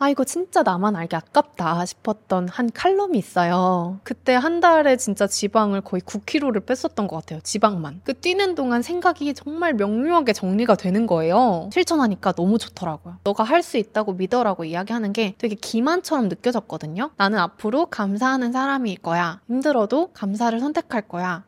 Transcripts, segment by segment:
아, 이거 진짜 나만 알기 아깝다 싶었던 한 칼럼이 있어요. 그때 한 달에 진짜 지방을 거의 9kg를 뺐었던 것 같아요. 지방만. 그 뛰는 동안 생각이 정말 명료하게 정리가 되는 거예요. 실천하니까 너무 좋더라고요. 너가 할 수 있다고 믿어라고 이야기하는 게 되게 기만처럼 느껴졌거든요. 나는 앞으로 감사하는 사람일 거야. 힘들어도 감사를 선택할 거야.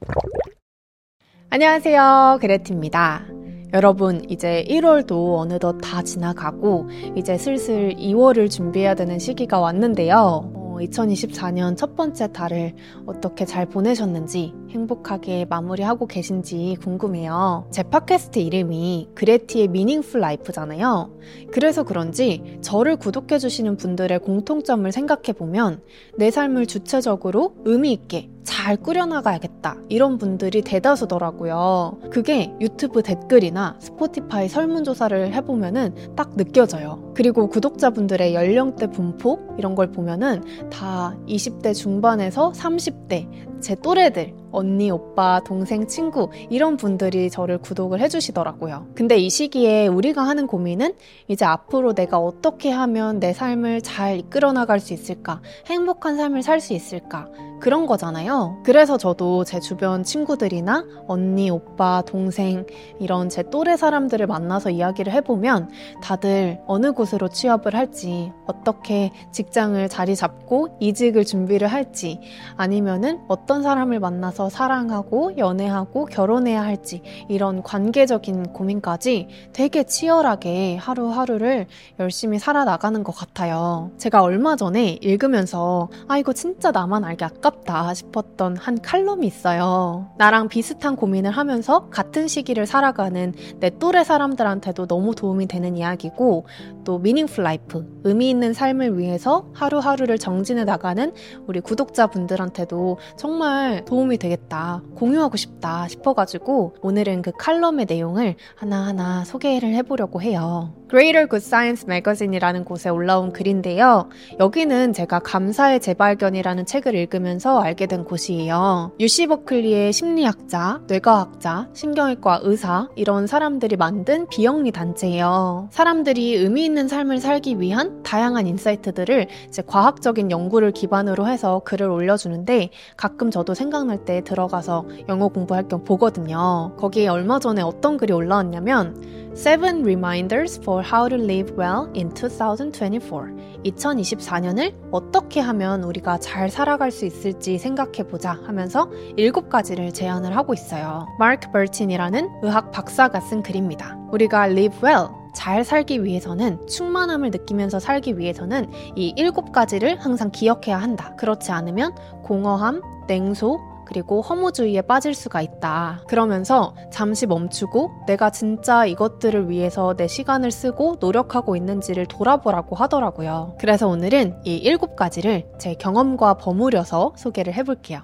안녕하세요. 그레티입니다. 여러분, 이제 1월도 어느덧 다 지나가고, 이제 슬슬 2월을 준비해야 되는 시기가 왔는데요. 2024년 첫 번째 달을 어떻게 잘 보내셨는지 행복하게 마무리하고 계신지 궁금해요. 제 팟캐스트 이름이 그레티의 미닝풀 라이프잖아요. 그래서 그런지 저를 구독해주시는 분들의 공통점을 생각해보면 내 삶을 주체적으로 의미있게 잘 꾸려나가야겠다. 이런 분들이 대다수더라고요. 그게 유튜브 댓글이나 스포티파이 설문조사를 해보면은 딱 느껴져요. 그리고 구독자분들의 연령대 분포 이런 걸 보면은 다 20대 중반에서 30대 제 또래들 언니, 오빠, 동생, 친구 이런 분들이 저를 구독을 해주시더라고요. 근데 이 시기에 우리가 하는 고민은 이제 앞으로 내가 어떻게 하면 내 삶을 잘 이끌어 나갈 수 있을까? 행복한 삶을 살 수 있을까? 그런 거잖아요. 그래서 저도 제 주변 친구들이나 언니, 오빠, 동생 이런 제 또래 사람들을 만나서 이야기를 해보면 다들 어느 곳으로 취업을 할지, 어떻게 직장을 자리 잡고 이직을 준비를 할지, 아니면은 어떤 사람을 만나서 사랑하고 연애하고 결혼해야 할지 이런 관계적인 고민까지 되게 치열하게 하루하루를 열심히 살아나가는 것 같아요. 제가 얼마 전에 읽으면서 아, 이거 진짜 나만 아까 아깝다 싶었던 한 칼럼이 있어요. 나랑 비슷한 고민을 하면서 같은 시기를 살아가는 내 또래 사람들한테도 너무 도움이 되는 이야기고 또 meaningful life, 의미 있는 삶을 위해서 하루하루를 정진해 나가는 우리 구독자분들한테도 정말 도움이 되겠다, 공유하고 싶다 싶어가지고 오늘은 그 칼럼의 내용을 하나하나 소개를 해보려고 해요. Greater Good Science Magazine이라는 곳에 올라온 글인데요. 여기는 제가 감사의 재발견이라는 책을 읽으면서 알게 된 곳이에요. UC Berkeley의 심리학자, 뇌과학자, 신경외과 의사 이런 사람들이 만든 비영리 단체예요. 사람들이 의미 있는 삶을 살기 위한 다양한 insight들을 과학적인 연구를 기반으로 해서 글을 올려주는데 가끔 저도 생각날 때 들어가서 영어 공부할 겸 보거든요. 거기에 얼마 전에 어떤 글이 올라왔냐면 7 Reminders for How to Live Well in 2024. 2024년을 어떻게 하면 우리가 잘 살아갈 수 있을지 생각해보자 하면서 7가지를 제안을 하고 있어요. 마크 버틴이라는 의학 박사가 쓴 글입니다. 우리가 live well, 잘 살기 위해서는 충만함을 느끼면서 살기 위해서는 이 일곱 가지를 항상 기억해야 한다. 그렇지 않으면 공허함, 냉소, 그리고 허무주의에 빠질 수가 있다. 그러면서 잠시 멈추고 내가 진짜 이것들을 위해서 내 시간을 쓰고 노력하고 있는지를 돌아보라고 하더라고요. 그래서 오늘은 이 일곱 가지를 제 경험과 버무려서 소개를 해볼게요.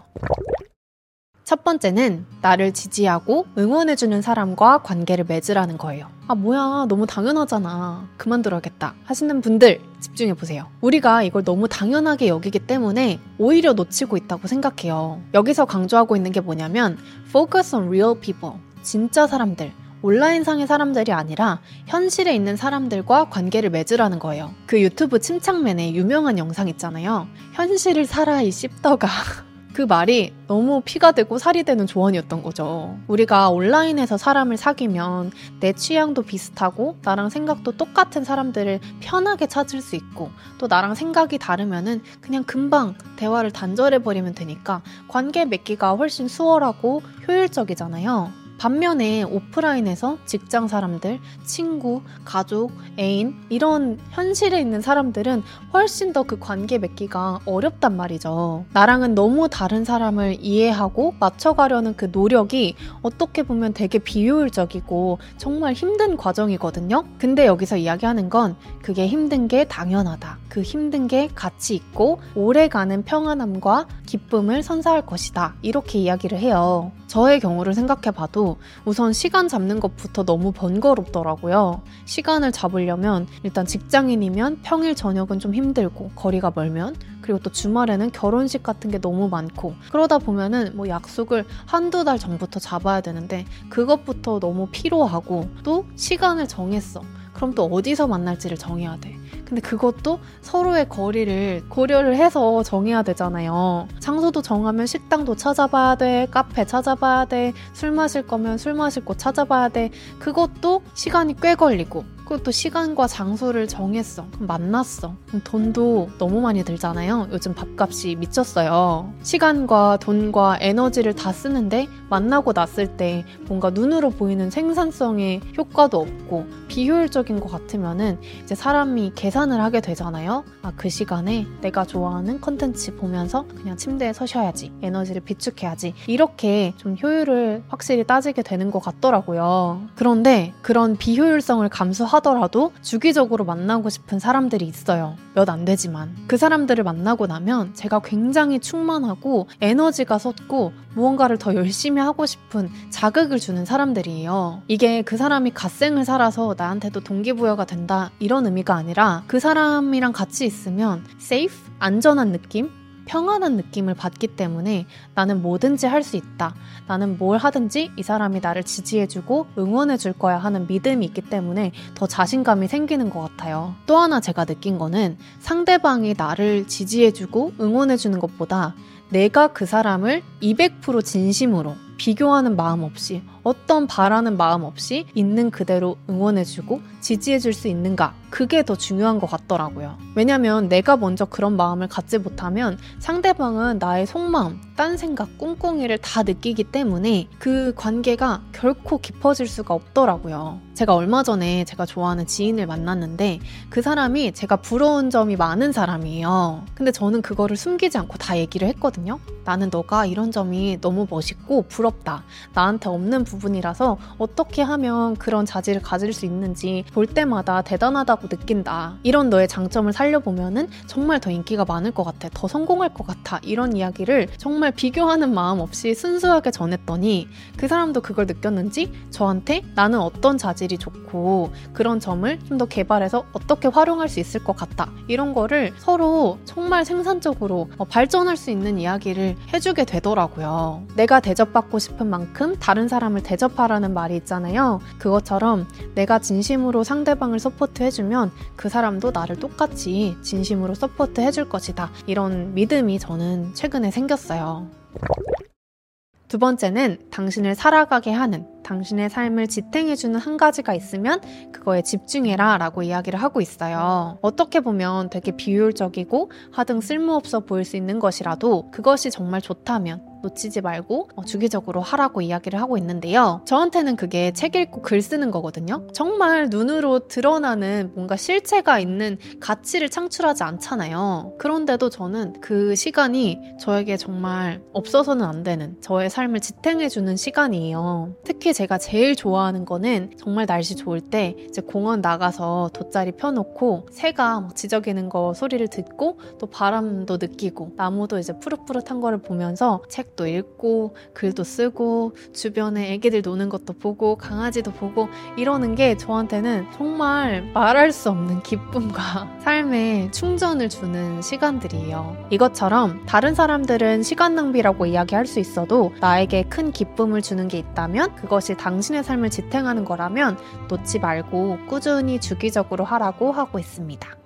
첫 번째는 나를 지지하고 응원해주는 사람과 관계를 맺으라는 거예요. 아, 뭐야. 너무 당연하잖아. 그만들어야겠다. 하시는 분들 집중해보세요. 우리가 이걸 너무 당연하게 여기기 때문에 오히려 놓치고 있다고 생각해요. 여기서 강조하고 있는 게 뭐냐면 focus on real people. 진짜 사람들. 온라인상의 사람들이 아니라 현실에 있는 사람들과 관계를 맺으라는 거예요. 그 유튜브 침착맨의 유명한 영상 있잖아요. 현실을 살아 이 씹더가 그 말이 너무 피가 되고 살이 되는 조언이었던 거죠. 우리가 온라인에서 사람을 사귀면 내 취향도 비슷하고 나랑 생각도 똑같은 사람들을 편하게 찾을 수 있고 또 나랑 생각이 다르면은 그냥 금방 대화를 단절해버리면 되니까 관계 맺기가 훨씬 수월하고 효율적이잖아요. 반면에 오프라인에서 직장 사람들, 친구, 가족, 애인 이런 현실에 있는 사람들은 훨씬 더 그 관계 맺기가 어렵단 말이죠. 나랑은 너무 다른 사람을 이해하고 맞춰가려는 그 노력이 어떻게 보면 되게 비효율적이고 정말 힘든 과정이거든요. 근데 여기서 이야기하는 건 그게 힘든 게 당연하다. 그 힘든 게 가치 있고 오래가는 평안함과 기쁨을 선사할 것이다. 이렇게 이야기를 해요. 저의 경우를 생각해 봐도 우선 시간 잡는 것부터 너무 번거롭더라고요. 시간을 잡으려면 일단 직장인이면 평일 저녁은 좀 힘들고 거리가 멀면 그리고 또 주말에는 결혼식 같은 게 너무 많고 그러다 보면은 뭐 약속을 한두 달 전부터 잡아야 되는데 그것부터 너무 피로하고 또 시간을 정했어. 그럼 또 어디서 만날지를 정해야 돼. 근데 그것도 서로의 거리를 고려를 해서 정해야 되잖아요. 장소도 정하면 식당도 찾아봐야 돼, 카페 찾아봐야 돼, 술 마실 거면 술 마실 곳 찾아봐야 돼. 그것도 시간이 꽤 걸리고 그것도 시간과 장소를 정했어. 그럼 만났어. 그럼 돈도 너무 많이 들잖아요. 요즘 밥값이 미쳤어요. 시간과 돈과 에너지를 다 쓰는데 만나고 났을 때 뭔가 눈으로 보이는 생산성의 효과도 없고 비효율적인 것 같으면은 이제 사람이 계산을 하게 되잖아요. 아, 그 시간에 내가 좋아하는 컨텐츠 보면서 그냥 침대에 서셔야지. 에너지를 비축해야지. 이렇게 좀 효율을 확실히 따지게 되는 것 같더라고요. 그런데 그런 비효율성을 감수하 하더라도 주기적으로 만나고 싶은 사람들이 있어요. 몇 안 되지만. 그 사람들을 만나고 나면 제가 굉장히 충만하고 에너지가 솟고 무언가를 더 열심히 하고 싶은 자극을 주는 사람들이에요. 이게 그 사람이 갓생을 살아서 나한테도 동기부여가 된다 이런 의미가 아니라 그 사람이랑 같이 있으면 safe, 안전한 느낌? 평안한 느낌을 받기 때문에 나는 뭐든지 할 수 있다. 나는 뭘 하든지 이 사람이 나를 지지해주고 응원해줄 거야 하는 믿음이 있기 때문에 더 자신감이 생기는 것 같아요. 또 하나 제가 느낀 거는 상대방이 나를 지지해주고 응원해주는 것보다 내가 그 사람을 200% 진심으로 비교하는 마음 없이 어떤 바라는 마음 없이 있는 그대로 응원해주고 지지해줄 수 있는가 그게 더 중요한 것 같더라고요. 왜냐면 내가 먼저 그런 마음을 갖지 못하면 상대방은 나의 속마음, 딴 생각, 꿍꿍이를 다 느끼기 때문에 그 관계가 결코 깊어질 수가 없더라고요. 제가 얼마 전에 제가 좋아하는 지인을 만났는데 그 사람이 제가 부러운 점이 많은 사람이에요. 근데 저는 그거를 숨기지 않고 다 얘기를 했거든요. 나는 너가 이런 점이 너무 멋있고 부 럽다. 나한테 없는 부분이라서 어떻게 하면 그런 자질을 가질 수 있는지 볼 때마다 대단하다고 느낀다. 이런 너의 장점을 살려보면은 정말 더 인기가 많을 것 같아. 더 성공할 것 같아. 이런 이야기를 정말 비교하는 마음 없이 순수하게 전했더니 그 사람도 그걸 느꼈는지 저한테 나는 어떤 자질이 좋고 그런 점을 좀 더 개발해서 어떻게 활용할 수 있을 것 같다. 이런 거를 서로 정말 생산적으로 어, 발전할 수 있는 이야기를 해주게 되더라고요. 내가 대접받고 싶은 만큼 다른 사람을 대접하라는 말이 있잖아요. 그것처럼 내가 진심으로 상대방을 서포트해주면 그 사람도 나를 똑같이 진심으로 서포트해줄 것이다. 이런 믿음이 저는 최근에 생겼어요. 두 번째는 당신을 살아가게 하는 당신의 삶을 지탱해주는 한 가지가 있으면 그거에 집중해라 라고 이야기를 하고 있어요. 어떻게 보면 되게 비효율적이고 하등 쓸모없어 보일 수 있는 것이라도 그것이 정말 좋다면 놓치지 말고 어, 주기적으로 하라고 이야기를 하고 있는데요. 저한테는 그게 책 읽고 글 쓰는 거거든요. 정말 눈으로 드러나는 뭔가 실체가 있는 가치를 창출하지 않잖아요. 그런데도 저는 그 시간이 저에게 정말 없어서는 안 되는 저의 삶을 지탱해주는 시간이에요. 특히 제가 제일 좋아하는 거는 정말 날씨 좋을 때 이제 공원 나가서 돗자리 펴놓고 새가 막 지저귀는 거 소리를 듣고 또 바람도 느끼고 나무도 이제 푸릇푸릇한 거를 보면서 책 책도 읽고 글도 쓰고 주변에 애기들 노는 것도 보고 강아지도 보고 이러는 게 저한테는 정말 말할 수 없는 기쁨과 삶에 충전을 주는 시간들이에요. 이것처럼 다른 사람들은 시간 낭비라고 이야기할 수 있어도 나에게 큰 기쁨을 주는 게 있다면 그것이 당신의 삶을 지탱하는 거라면 놓지 말고 꾸준히 주기적으로 하라고 하고 있습니다.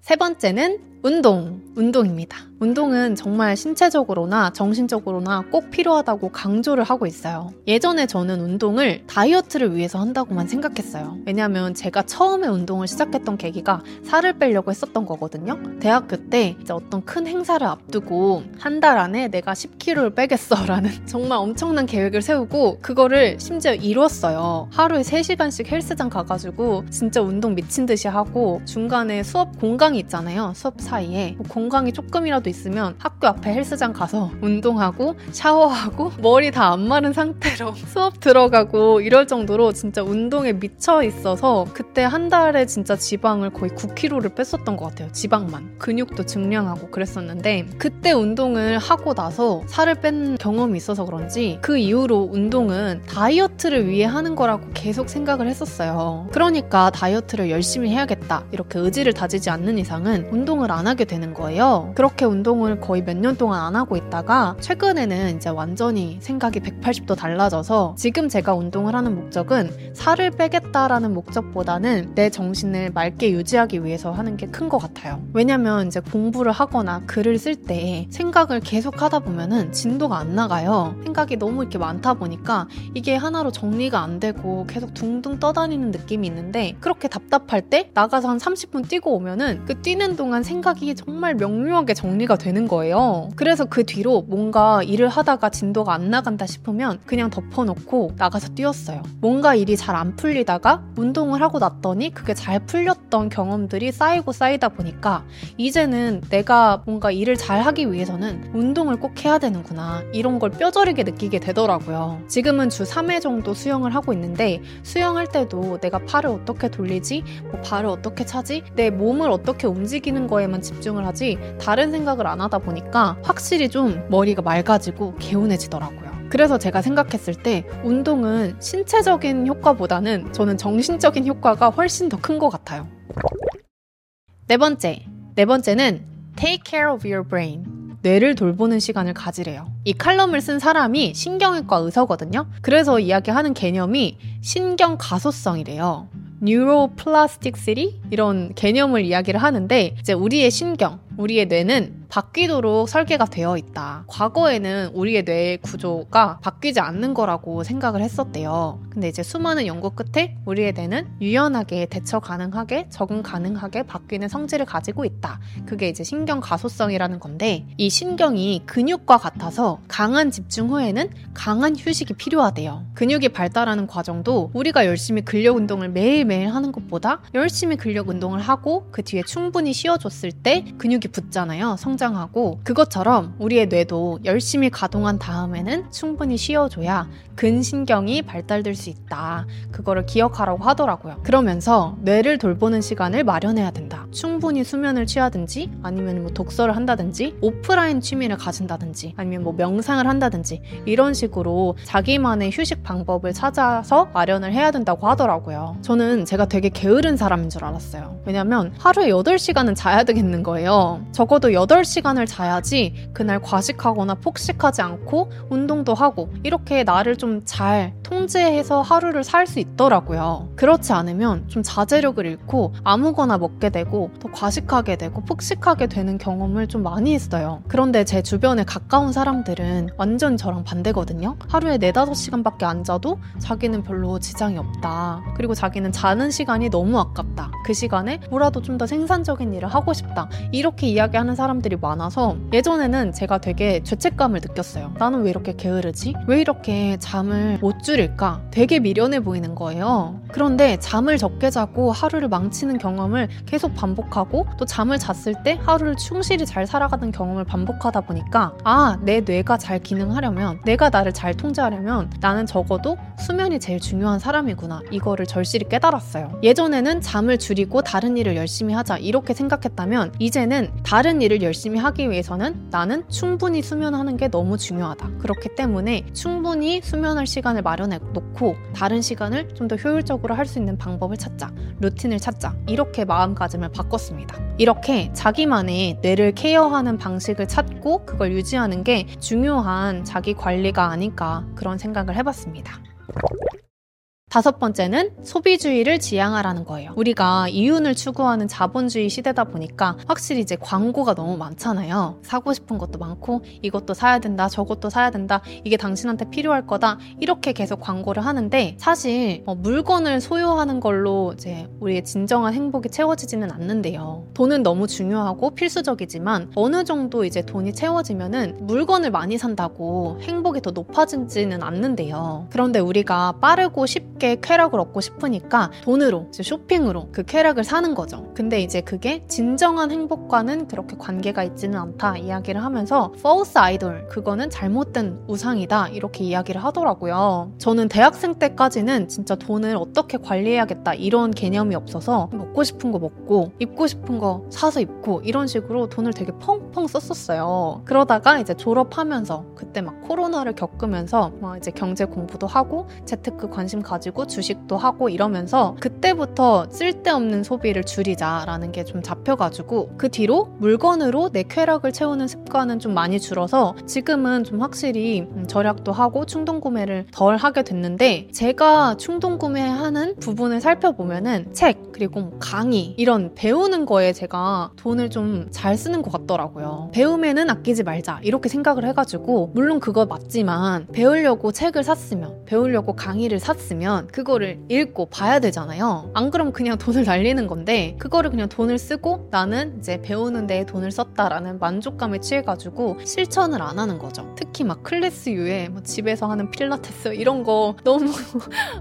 세 번째는 운동, 운동입니다. 운동은 정말 신체적으로나 정신적으로나 꼭 필요하다고 강조를 하고 있어요. 예전에 저는 운동을 다이어트를 위해서 한다고만 생각했어요. 왜냐하면 제가 처음에 운동을 시작했던 계기가 살을 빼려고 했었던 거거든요. 대학교 때 어떤 큰 행사를 앞두고 한 달 안에 내가 10kg를 빼겠어라는 정말 엄청난 계획을 세우고 그거를 심지어 이뤘어요. 하루에 3시간씩 헬스장 가가지고 진짜 운동 미친 듯이 하고 중간에 수업 공강이 있잖아요. 수업 사이에 뭐 공강이 조금이라도 있으면 학교 앞에 헬스장 가서 운동하고 샤워하고 머리 다 안 마른 상태로 수업 들어가고 이럴 정도로 진짜 운동에 미쳐 있어서 그때 한 달에 진짜 지방을 거의 9kg를 뺐었던 것 같아요. 지방만. 근육도 증량하고 그랬었는데 그때 운동을 하고 나서 살을 뺀 경험이 있어서 그런지 그 이후로 운동은 다이어트를 위해 하는 거라고 계속 생각을 했었어요. 그러니까 다이어트를 열심히 해야겠다. 이렇게 의지를 다지지 않는 이상은 운동을 안 하게 되는. 거예요. 그렇게 운동을 거의 몇 년 동안 안 하고 있다가 최근에는 이제 완전히 생각이 180도 달라져서 지금 제가 운동을 하는 목적은 살을 빼겠다라는 목적보다는 내 정신을 맑게 유지하기 위해서 하는 게 큰 것 같아요. 왜냐면 이제 공부를 하거나 글을 쓸 때 생각을 계속 하다 보면은 진도가 안 나가요. 생각이 너무 이렇게 많다 보니까 이게 하나로 정리가 안 되고 계속 둥둥 떠다니는 느낌이 있는데 그렇게 답답할 때 나가서 한 30분 뛰고 오면은 그 뛰는 동안 생각 이 정말 명료하게 정리가 되는 거예요. 그래서 그 뒤로 뭔가 일을 하다가 진도가 안 나간다 싶으면 그냥 덮어놓고 나가서 뛰었어요. 뭔가 일이 잘 안 풀리다가 운동을 하고 났더니 그게 잘 풀렸던 경험들이 쌓이고 쌓이다 보니까 이제는 내가 뭔가 일을 잘 하기 위해서는 운동을 꼭 해야 되는구나. 이런 걸 뼈저리게 느끼게 되더라고요. 지금은 주 3회 정도 수영을 하고 있는데 수영할 때도 내가 팔을 어떻게 돌리지, 뭐 발을 어떻게 차지, 내 몸을 어떻게 움직이는 거에만 집중을 하지 다른 생각을 안 하다 보니까 확실히 좀 머리가 맑아지고 개운해지더라고요. 그래서 제가 생각했을 때 운동은 신체적인 효과보다는 저는 정신적인 효과가 훨씬 더 큰 것 같아요. 네 번째. 네 번째는 take care of your brain. 뇌를 돌보는 시간을 가지래요. 이 칼럼을 쓴 사람이 신경외과 의사거든요. 그래서 이야기하는 개념이 신경 가소성이래요. 뉴로플라스틱 시리 이런 개념을 이야기를 하는데 이제 우리의 신경, 우리의 뇌는 바뀌도록 설계가 되어 있다. 과거에는 우리의 뇌 구조가 바뀌지 않는 거라고 생각을 했었대요. 근데 이제 수많은 연구 끝에 우리의 뇌는 유연하게 대처 가능하게 적응 가능하게 바뀌는 성질을 가지고 있다. 그게 이제 신경 가소성이라는 건데 이 신경이 근육과 같아서 강한 집중 후에는 강한 휴식이 필요하대요. 근육이 발달하는 과정도 우리가 열심히 근력 운동을 매일매일 하는 것보다 열심히 근력 운동을 하고 그 뒤에 충분히 쉬어줬을 때 근육이 붙잖아요. 성장하고 그것처럼 우리의 뇌도 열심히 가동한 다음에는 충분히 쉬어줘야 근신경이 발달될 수 있다. 그거를 기억하라고 하더라고요. 그러면서 뇌를 돌보는 시간을 마련해야 된다. 충분히 수면을 취하든지 아니면 뭐 독서를 한다든지 오프라인 취미를 가진다든지 아니면 뭐 명상을 한다든지 이런 식으로 자기만의 휴식 방법을 찾아서 마련을 해야 된다고 하더라고요. 저는 제가 되게 게으른 사람인 줄 알았어요. 왜냐면 하루에 8시간은 자야 되겠는 거예요. 적어도 8시간을 자야지 그날 과식하거나 폭식하지 않고 운동도 하고 이렇게 나를 좀 잘 통제해서 하루를 살 수 있더라고요. 그렇지 않으면 좀 자제력을 잃고 아무거나 먹게 되고 더 과식하게 되고 폭식하게 되는 경험을 좀 많이 했어요. 그런데 제 주변에 가까운 사람들은 완전 저랑 반대거든요. 하루에 4, 5시간밖에 안 자도 자기는 별로 지장이 없다. 그리고 자기는 자는 시간이 너무 아깝다. 그 시간에 뭐라도 좀 더 생산적인 일을 하고 싶다. 이렇게 이야기하는 사람들이 많아서 예전에는 제가 되게 죄책감을 느꼈어요. 나는 왜 이렇게 게으르지? 왜 이렇게 잠을 못 줄일까? 되게 미련해 보이는 거예요. 그런데 잠을 적게 자고 하루를 망치는 경험을 계속 반복하고 또 잠을 잤을 때 하루를 충실히 잘 살아가는 경험을 반복하다 보니까 아, 내 뇌가 잘 기능하려면 내가 나를 잘 통제하려면 나는 적어도 수면이 제일 중요한 사람이구나. 이거를 절실히 깨달았어요. 예전에는 잠을 줄이고 다른 일을 열심히 하자 이렇게 생각했다면 이제는 다른 일을 열심히 하기 위해서는 나는 충분히 수면하는 게 너무 중요하다. 그렇기 때문에 충분히 수면할 시간을 마련해 놓고 다른 시간을 좀 더 효율적으로 할 수 있는 방법을 찾자. 루틴을 찾자. 이렇게 마음가짐을 바꿨습니다. 이렇게 자기만의 뇌를 케어하는 방식을 찾고 그걸 유지하는 게 중요한 자기 관리가 아닐까 그런 생각을 해봤습니다. 다섯 번째는 소비주의를 지향하라는 거예요. 우리가 이윤을 추구하는 자본주의 시대다 보니까 확실히 이제 광고가 너무 많잖아요. 사고 싶은 것도 많고 이것도 사야 된다, 저것도 사야 된다, 이게 당신한테 필요할 거다 이렇게 계속 광고를 하는데 사실 어, 물건을 소유하는 걸로 이제 우리의 진정한 행복이 채워지지는 않는데요. 돈은 너무 중요하고 필수적이지만 어느 정도 이제 돈이 채워지면은 물건을 많이 산다고 행복이 더 높아지지는 않는데요. 그런데 우리가 빠르고 쉽게 쉽게 쾌락을 얻고 싶으니까 돈으로, 쇼핑으로 그 쾌락을 사는 거죠. 근데 이제 그게 진정한 행복과는 그렇게 관계가 있지는 않다 이야기를 하면서 false idol, 그거는 잘못된 우상이다 이렇게 이야기를 하더라고요. 저는 대학생 때까지는 진짜 돈을 어떻게 관리해야겠다 이런 개념이 없어서 먹고 싶은 거 먹고 입고 싶은 거 사서 입고 이런 식으로 돈을 되게 펑펑 썼었어요. 그러다가 이제 졸업하면서 그때 막 코로나를 겪으면서 막 이제 경제 공부도 하고 재테크 관심 가지고 가지고 주식도 하고 이러면서 그때부터 쓸데없는 소비를 줄이자라는 게 좀 잡혀가지고 그 뒤로 물건으로 내 쾌락을 채우는 습관은 좀 많이 줄어서 지금은 좀 확실히 음, 절약도 하고 충동 구매를 덜 하게 됐는데 제가 충동 구매하는 부분을 살펴보면은 책 그리고 뭐 강의 이런 배우는 거에 제가 돈을 좀 잘 쓰는 것 같더라고요. 배움에는 아끼지 말자 이렇게 생각을 해가지고 물론 그거 맞지만 배우려고 책을 샀으면 배우려고 강의를 샀으면 그거를 읽고 봐야 되잖아요. 안 그러면 그냥 돈을 날리는 건데 그거를 그냥 돈을 쓰고 나는 이제 배우는 데에 돈을 썼다라는 만족감에 취해가지고 실천을 안 하는 거죠. 특히 막 클래스 유에 뭐 집에서 하는 필라테스 이런 거 너무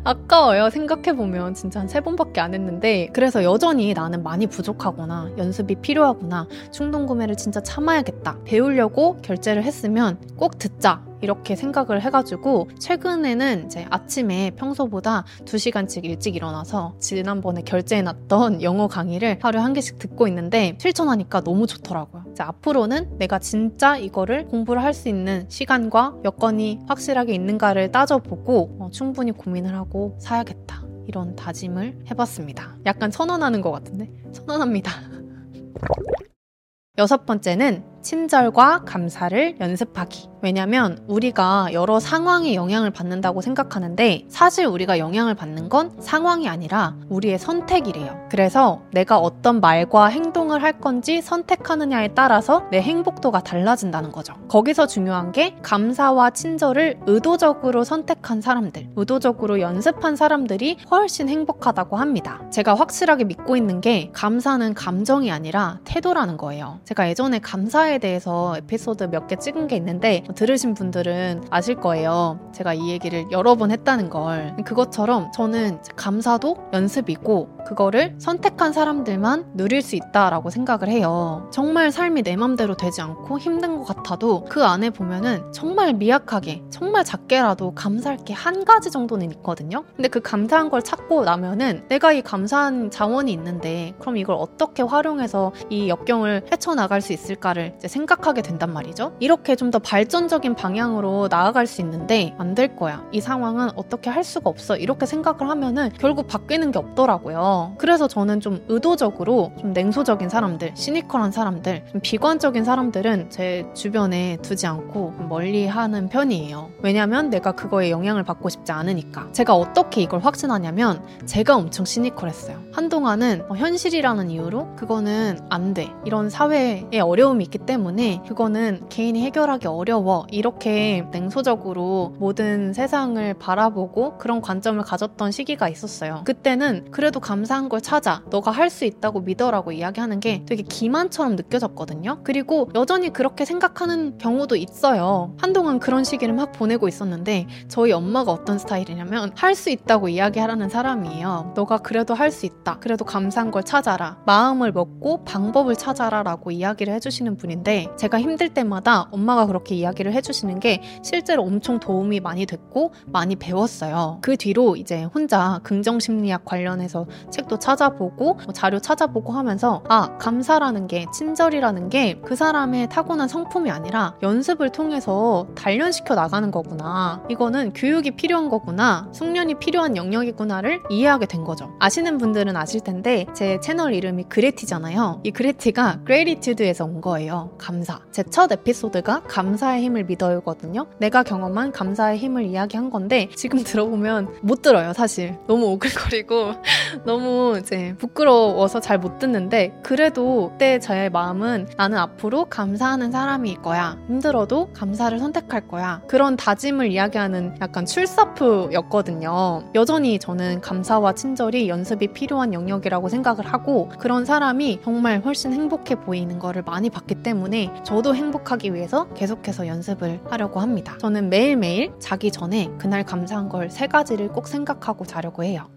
아까워요. 생각해보면 진짜 한 세 번밖에 안 했는데 그래서 여전히 나는 많이 부족하구나 연습이 필요하구나 충동 구매를 진짜 참아야겠다 배우려고 결제를 했으면 꼭 듣자 이렇게 생각을 해가지고 최근에는 이제 아침에 평소보다 2시간씩 일찍 일어나서 지난번에 결제해놨던 영어 강의를 하루에 한 개씩 듣고 있는데 실천하니까 너무 좋더라고요. 이제 앞으로는 내가 진짜 이거를 공부를 할 수 있는 시간과 여건이 확실하게 있는가를 따져보고 어, 충분히 고민을 하고 사야겠다. 이런 다짐을 해봤습니다. 약간 선언하는 것 같은데? 선언합니다. 여섯 번째는 친절과 감사를 연습하기. 왜냐면 우리가 여러 상황에 영향을 받는다고 생각하는데 사실 우리가 영향을 받는 건 상황이 아니라 우리의 선택이래요. 그래서 내가 어떤 말과 행동을 할 건지 선택하느냐에 따라서 내 행복도가 달라진다는 거죠. 거기서 중요한 게 감사와 친절을 의도적으로 선택한 사람들, 의도적으로 연습한 사람들이 훨씬 행복하다고 합니다. 제가 확실하게 믿고 있는 게 감사는 감정이 아니라 태도라는 거예요. 제가 예전에 감사에 대해서 에피소드 몇 개 찍은 게 있는데 들으신 분들은 아실 거예요. 제가 이 얘기를 여러 번 했다는 걸. 그것처럼 저는 감사도 연습이고 그거를 선택한 사람들만 누릴 수 있다라고 생각을 해요. 정말 삶이 내 맘대로 되지 않고 힘든 것 같아도 그 안에 보면은 정말 미약하게, 정말 작게라도 감사할 게 한 가지 정도는 있거든요. 근데 그 감사한 걸 찾고 나면은 내가 이 감사한 자원이 있는데 그럼 이걸 어떻게 활용해서 이 역경을 헤쳐나갈 수 있을까를 생각하게 된단 말이죠. 이렇게 좀 더 발전적인 방향으로 나아갈 수 있는데 안 될 거야. 이 상황은 어떻게 할 수가 없어. 이렇게 생각을 하면은 결국 바뀌는 게 없더라고요. 그래서 저는 좀 의도적으로 좀 냉소적인 사람들, 시니컬한 사람들, 좀 비관적인 사람들은 제 주변에 두지 않고 멀리 하는 편이에요. 왜냐면 내가 그거에 영향을 받고 싶지 않으니까. 제가 어떻게 이걸 확신하냐면 제가 엄청 시니컬했어요. 한동안은 어, 현실이라는 이유로 그거는 안 돼. 이런 사회에 어려움이 있기 때문에 그거는 개인이 해결하기 어려워. 이렇게 냉소적으로 모든 세상을 바라보고 그런 관점을 가졌던 시기가 있었어요. 그때는 그래도 감사 한 걸 찾아. 너가 할 수 있다고 믿어라고 이야기하는 게 되게 기만처럼 느껴졌거든요. 그리고 여전히 그렇게 생각하는 경우도 있어요. 한동안 그런 시기를 막 보내고 있었는데 저희 엄마가 어떤 스타일이냐면 할 수 있다고 이야기하라는 사람이에요. 너가 그래도 할 수 있다. 그래도 감사한 걸 찾아라. 마음을 먹고 방법을 찾아라 라고 이야기를 해주시는 분인데 제가 힘들 때마다 엄마가 그렇게 이야기를 해주시는 게 실제로 엄청 도움이 많이 됐고 많이 배웠어요. 그 뒤로 이제 혼자 긍정심리학 관련해서 책도 찾아보고 뭐 자료 찾아보고 하면서 아 감사라는 게 친절이라는 게 그 사람의 타고난 성품이 아니라 연습을 통해서 단련시켜 나가는 거구나. 이거는 교육이 필요한 거구나. 숙련이 필요한 영역이구나를 이해하게 된 거죠. 아시는 분들은 아실 텐데 제 채널 이름이 그레티잖아요. 이 그레티가 gratitude에서 온 거예요. 감사. 제 첫 에피소드가 감사의 힘을 믿어요거든요. 내가 경험한 감사의 힘을 이야기한 건데 지금 들어보면 못 들어요, 사실. 너무 오글거리고 너무 이제 부끄러워서 잘 못 듣는데 그래도 그때 저의 마음은 나는 앞으로 감사하는 사람일 거야. 힘들어도 감사를 선택할 거야. 그런 다짐을 이야기하는 약간 출사표였거든요. 여전히 저는 감사와 친절이 연습이 필요한 영역이라고 생각을 하고 그런 사람이 정말 훨씬 행복해 보이는 거를 많이 봤기 때문에 저도 행복하기 위해서 계속해서 연습을 하려고 합니다. 저는 매일매일 자기 전에 그날 감사한 걸 세 가지를 꼭 생각하고 자려고 해요.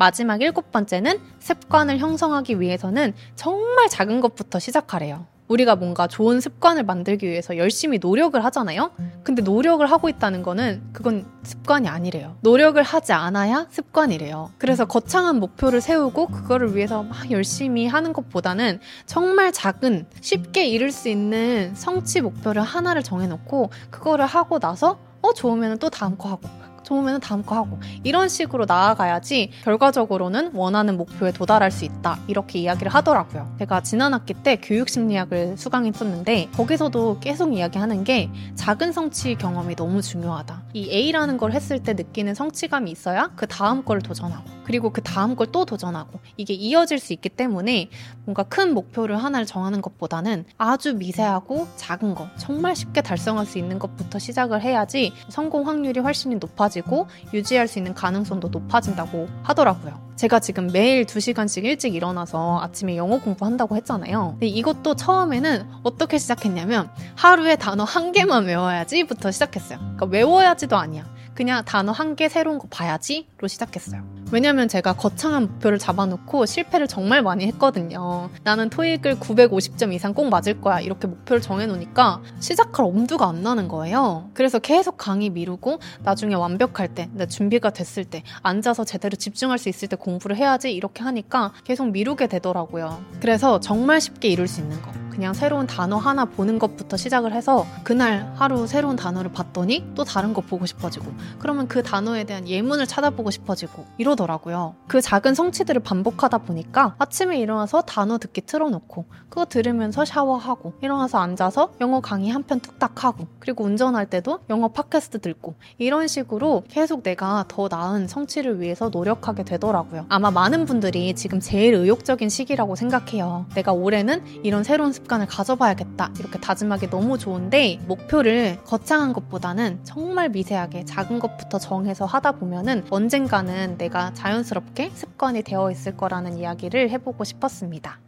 마지막 일곱 번째는 습관을 형성하기 위해서는 정말 작은 것부터 시작하래요. 우리가 뭔가 좋은 습관을 만들기 위해서 열심히 노력을 하잖아요? 근데 노력을 하고 있다는 거는 그건 습관이 아니래요. 노력을 하지 않아야 습관이래요. 그래서 거창한 목표를 세우고 그거를 위해서 막 열심히 하는 것보다는 정말 작은, 쉽게 이룰 수 있는 성취 목표를 하나를 정해놓고 그거를 하고 나서 어, 좋으면 또 다음 거 하고 좋으면 다음 거 하고 이런 식으로 나아가야지 결과적으로는 원하는 목표에 도달할 수 있다 이렇게 이야기를 하더라고요. 제가 지난 학기 때 교육 심리학을 수강했었는데 거기서도 계속 이야기하는 게 작은 성취 경험이 너무 중요하다. 이 A라는 걸 했을 때 느끼는 성취감이 있어야 그 다음 걸 도전하고 그리고 그 다음 걸 또 도전하고 이게 이어질 수 있기 때문에 뭔가 큰 목표를 하나를 정하는 것보다는 아주 미세하고 작은 거 정말 쉽게 달성할 수 있는 것부터 시작을 해야지 성공 확률이 훨씬 높아지고 유지할 수 있는 가능성도 높아진다고 하더라고요. 제가 지금 매일 2시간씩 일찍 일어나서 아침에 영어 공부한다고 했잖아요. 근데 이것도 처음에는 어떻게 시작했냐면 하루에 단어 한 개만 외워야지부터 시작했어요. 그러니까 외워야지도 아니야. 그냥 단어 한 개 새로운 거 봐야지로 시작했어요. 왜냐면 제가 거창한 목표를 잡아놓고 실패를 정말 많이 했거든요. 나는 토익을 950점 이상 꼭 맞을 거야. 이렇게 목표를 정해놓으니까 시작할 엄두가 안 나는 거예요. 그래서 계속 강의 미루고 나중에 완벽할 때, 내 준비가 됐을 때, 앉아서 제대로 집중할 수 있을 때 공부를 해야지 이렇게 하니까 계속 미루게 되더라고요. 그래서 정말 쉽게 이룰 수 있는 거. 그냥 새로운 단어 하나 보는 것부터 시작을 해서 그날 하루 새로운 단어를 봤더니 또 다른 거 보고 싶어지고 그러면 그 단어에 대한 예문을 찾아보고 싶어지고 이러더라고요. 그 작은 성취들을 반복하다 보니까 아침에 일어나서 단어 듣기 틀어놓고 그거 들으면서 샤워하고 일어나서 앉아서 영어 강의 한 편 뚝딱 하고 그리고 운전할 때도 영어 팟캐스트 듣고 이런 식으로 계속 내가 더 나은 성취를 위해서 노력하게 되더라고요. 아마 많은 분들이 지금 제일 의욕적인 시기라고 생각해요. 내가 올해는 이런 새로운 습관 을 가져봐야겠다. 이렇게 다짐하기 너무 좋은데 목표를 거창한 것보다는 정말 미세하게 작은 것부터 정해서 하다 보면은 언젠가는 내가 자연스럽게 습관이 되어 있을 거라는 이야기를 해보고 싶었습니다.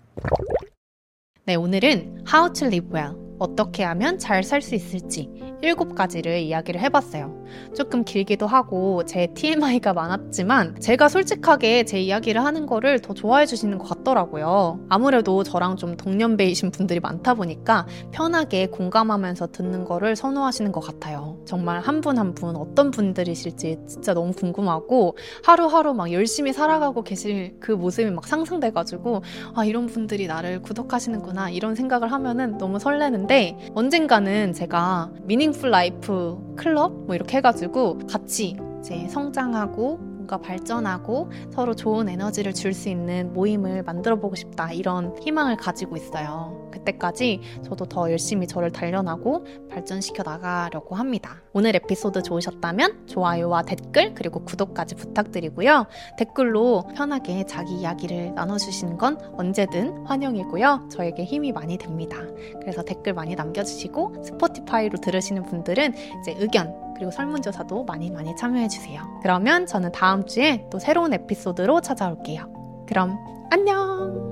네, 오늘은 How to Live Well. 어떻게 하면 잘 살 수 있을지 일곱 가지를 이야기를 해봤어요. 조금 길기도 하고 제 TMI가 많았지만 제가 솔직하게 제 이야기를 하는 거를 더 좋아해 주시는 것 같더라고요. 아무래도 저랑 좀 동년배이신 분들이 많다 보니까 편하게 공감하면서 듣는 거를 선호하시는 것 같아요. 정말 한 분 한 분 어떤 분들이실지 진짜 너무 궁금하고 하루하루 막 열심히 살아가고 계실 그 모습이 막 상상돼가지고 아 이런 분들이 나를 구독하시는구나 이런 생각을 하면은 너무 설레는데 언젠가는 제가 meaning meaningful life club 뭐 이렇게 해가지고 같이 이제 성장하고 뭔가 발전하고 서로 좋은 에너지를 줄 수 있는 모임을 만들어 보고 싶다 이런 희망을 가지고 있어요. 그때까지 저도 더 열심히 저를 단련하고 발전시켜 나가려고 합니다. 오늘 에피소드 좋으셨다면 좋아요와 댓글 그리고 구독까지 부탁드리고요. 댓글로 편하게 자기 이야기를 나눠주시는 건 언제든 환영이고요. 저에게 힘이 많이 됩니다. 그래서 댓글 많이 남겨주시고 스포티파이로 들으시는 분들은 이제 의견 그리고 설문조사도 많이 많이 참여해주세요. 그러면 저는 다음 주에 또 새로운 에피소드로 찾아올게요. 그럼 안녕!